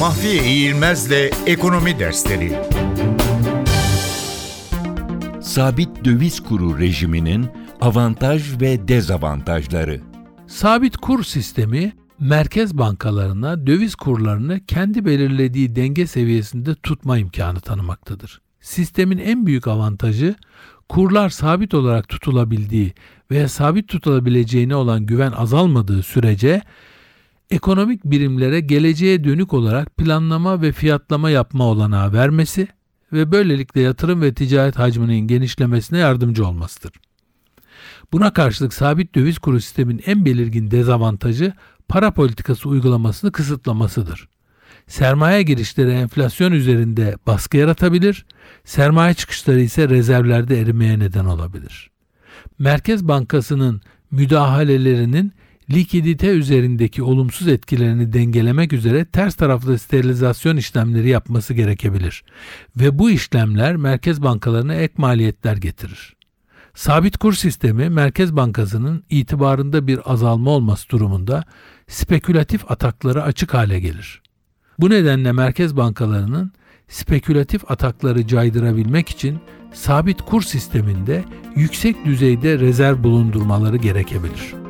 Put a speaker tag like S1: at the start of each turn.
S1: Mahfiye İğilmez'le Ekonomi Dersleri
S2: Sabit döviz kuru rejiminin avantaj ve dezavantajları.
S3: Sabit kur sistemi merkez bankalarına döviz kurlarını kendi belirlediği denge seviyesinde tutma imkanı tanımaktadır. Sistemin en büyük avantajı kurlar sabit olarak tutulabildiği veya sabit tutulabileceğine olan güven azalmadığı sürece ekonomik birimlere geleceğe dönük olarak planlama ve fiyatlama yapma olanağı vermesi ve böylelikle yatırım ve ticaret hacminin genişlemesine yardımcı olmasıdır. Buna karşılık sabit döviz kuru sistemin en belirgin dezavantajı para politikası uygulamasını kısıtlamasıdır. Sermaye girişleri enflasyon üzerinde baskı yaratabilir, sermaye çıkışları ise rezervlerde erimeye neden olabilir. Merkez Bankası'nın müdahalelerinin likidite üzerindeki olumsuz etkilerini dengelemek üzere ters taraflı sterilizasyon işlemleri yapması gerekebilir ve bu işlemler merkez bankalarına ek maliyetler getirir. Sabit kur sistemi Merkez Bankası'nın itibarında bir azalma olması durumunda spekülatif atakları açık hale gelir. Bu nedenle merkez bankalarının spekülatif atakları caydırabilmek için sabit kur sisteminde yüksek düzeyde rezerv bulundurmaları gerekebilir.